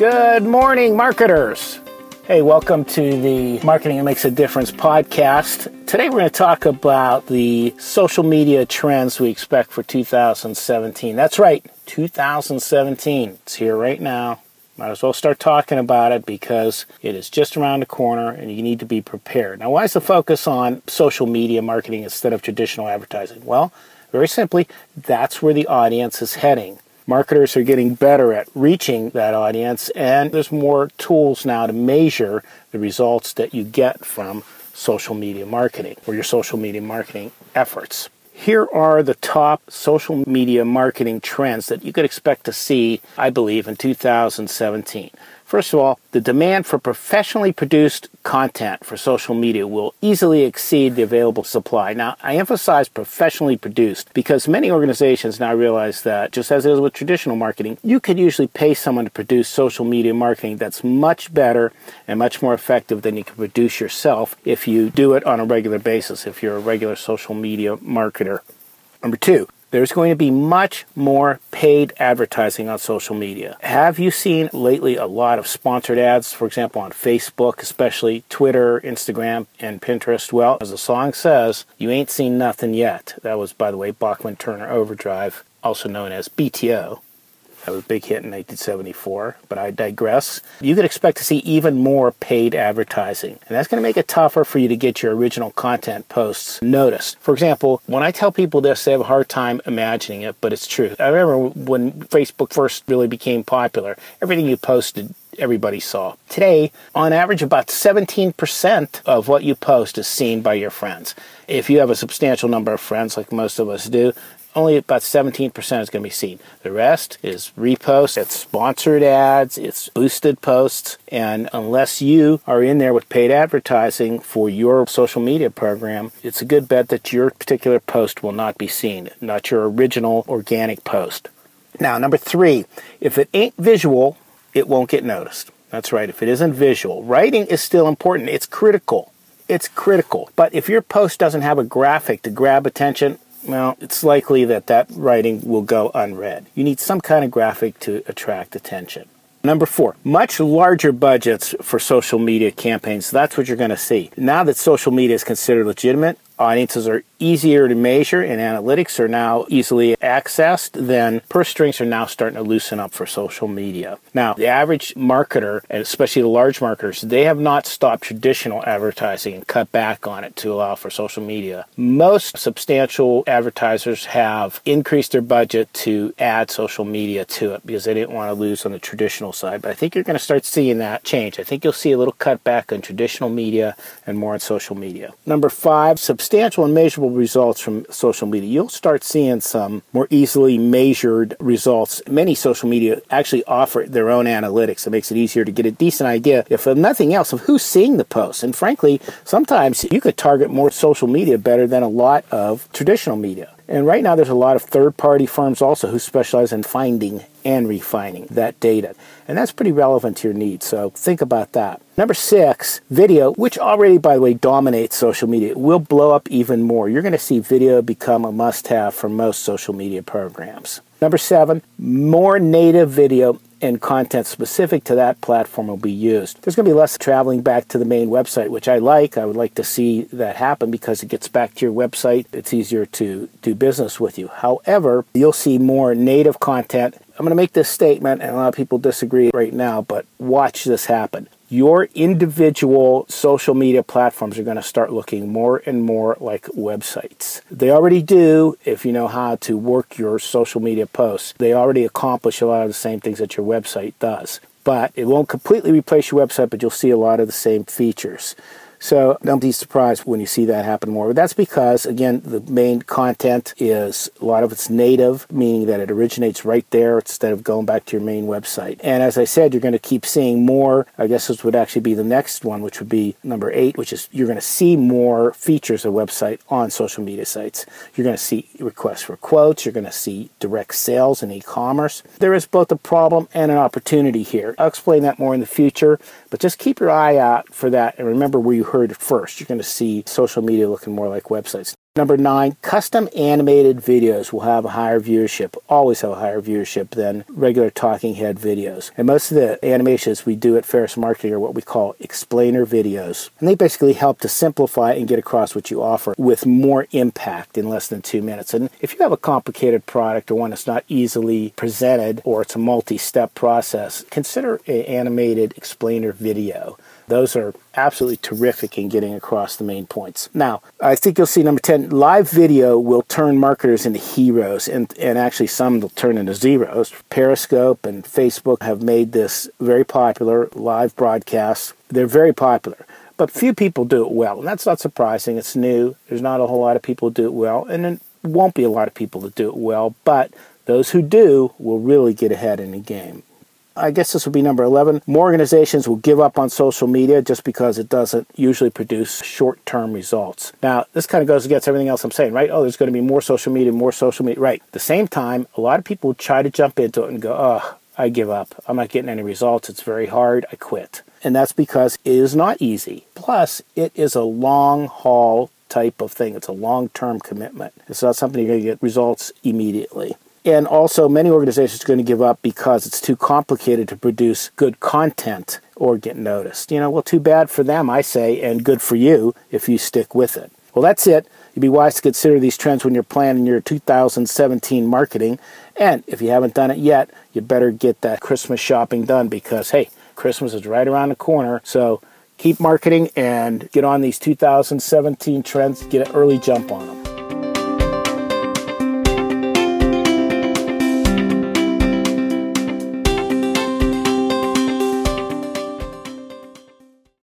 Good morning, marketers. Hey, welcome to the Marketing That Makes a Difference podcast. Today we're going to talk about the social media trends we expect for 2017. That's right, 2017. It's here right now. Might as well start talking about it because it is just around the corner and you need to be prepared. Now, why is the focus on social media marketing instead of traditional advertising? Well, very simply, that's where the audience is heading marketers are getting better at reaching that audience, and there's more tools now to measure the results that you get from social media marketing or your social media marketing efforts. Here are the top social media marketing trends that you could expect to see, I believe, in 2017. First of all, the demand for professionally produced content for social media will easily exceed the available supply. Now, I emphasize professionally produced because many organizations now realize that, just as it is with traditional marketing, you could usually pay someone to produce social media marketing that's much better and much more effective than you can produce yourself if you do it on a regular basis, if you're a regular social media marketer. Number two, there's going to be much more paid advertising on social media. Have you seen lately a lot of sponsored ads, for example, on Facebook, especially Twitter, Instagram, and Pinterest? Well, as the song says, you ain't seen nothing yet. That was, by the way, Bachman Turner Overdrive, also known as BTO. That was a big hit in 1974, but I digress. You could expect to see even more paid advertising, and that's going to make it tougher for you to get your original content posts noticed. For example, when I tell people this, they have a hard time imagining it, but it's true. I remember when Facebook first really became popular, everything you posted everybody saw. Today, on average, about 17% of what you post is seen by your friends. If you have a substantial number of friends, like most of us do, only about 17% is going to be seen. The rest is reposts, it's sponsored ads, it's boosted posts, and unless you are in there with paid advertising for your social media program, it's a good bet that your particular post will not be seen, not your original organic post. Now, number three, if it ain't visual, it won't get noticed. That's right, if it isn't visual. Writing is still important, it's critical. It's critical. But if your post doesn't have a graphic to grab attention, well, it's likely that that writing will go unread. You need some kind of graphic to attract attention. Number four, much larger budgets for social media campaigns. That's what you're going to see. Now that social media is considered legitimate, audiences are easier to measure and analytics are now easily accessed, then purse strings are now starting to loosen up for social media. Now, the average marketer, and especially the large marketers, they have not stopped traditional advertising and cut back on it to allow for social media. Most substantial advertisers have increased their budget to add social media to it because they didn't want to lose on the traditional side. But I think you're going to start seeing that change. I think you'll see a little cutback on traditional media and more on social media. Number five, substantial and measurable results from social media. You'll start seeing some more easily measured results. Many social media actually offer their own analytics. It makes it easier to get a decent idea, if nothing else, of who's seeing the post. And frankly, sometimes you could target more social media better than a lot of traditional media. And right now, there's a lot of third party firms also who specialize in finding and refining that data. And that's pretty relevant to your needs. So think about that. Number six, video, which already, by the way, dominates social media, will blow up even more. You're going to see video become a must have for most social media programs. Number seven, more native video and content specific to that platform will be used. There's going to be less traveling back to the main website, which I like. I would like to see that happen because it gets back to your website. It's easier to do business with you. However, you'll see more native content. I'm going to make this statement, and a lot of people disagree right now, but watch this happen your individual social media platforms are going to start looking more and more like websites. They already do if you know how to work your social media posts. They already accomplish a lot of the same things that your website does. But it won't completely replace your website, but you'll see a lot of the same features. So don't be surprised when you see that happen more. But that's because, again, the main content is a lot of it's native, meaning that it originates right there instead of going back to your main website. And as I said, you're going to keep seeing more. I guess this would actually be the next one, which would be number eight, which is you're going to see more features of website on social media sites. You're going to see requests for quotes. You're going to see direct sales and e-commerce. There is both a problem and an opportunity here. I'll explain that more in the future, but just keep your eye out for that and remember where you heard first. You're going to see social media looking more like websites. Number nine, custom animated videos will have a higher viewership, always have a higher viewership than regular talking head videos. And most of the animations we do at Ferris Marketing are what we call explainer videos. And they basically help to simplify and get across what you offer with more impact in less than two minutes. And if you have a complicated product or one that's not easily presented or it's a multi step process, consider an animated explainer video. Those are absolutely terrific in getting across the main points. Now, I think you'll see number 10 live video will turn marketers into heroes, and, and actually, some will turn into zeros. Periscope and Facebook have made this very popular, live broadcasts. They're very popular. But few people do it well, and that's not surprising. It's new. There's not a whole lot of people do it well, and it won't be a lot of people that do it well, but those who do will really get ahead in the game. I guess this would be number 11. More organizations will give up on social media just because it doesn't usually produce short term results. Now, this kind of goes against everything else I'm saying, right? Oh, there's going to be more social media, more social media. Right. At the same time, a lot of people try to jump into it and go, oh, I give up. I'm not getting any results. It's very hard. I quit. And that's because it is not easy. Plus, it is a long haul type of thing. It's a long term commitment. It's not something you're going to get results immediately. And also, many organizations are going to give up because it's too complicated to produce good content or get noticed. You know, well, too bad for them, I say, and good for you if you stick with it. Well, that's it. You'd be wise to consider these trends when you're planning your 2017 marketing. And if you haven't done it yet, you better get that Christmas shopping done because, hey, Christmas is right around the corner. So keep marketing and get on these 2017 trends, get an early jump on them.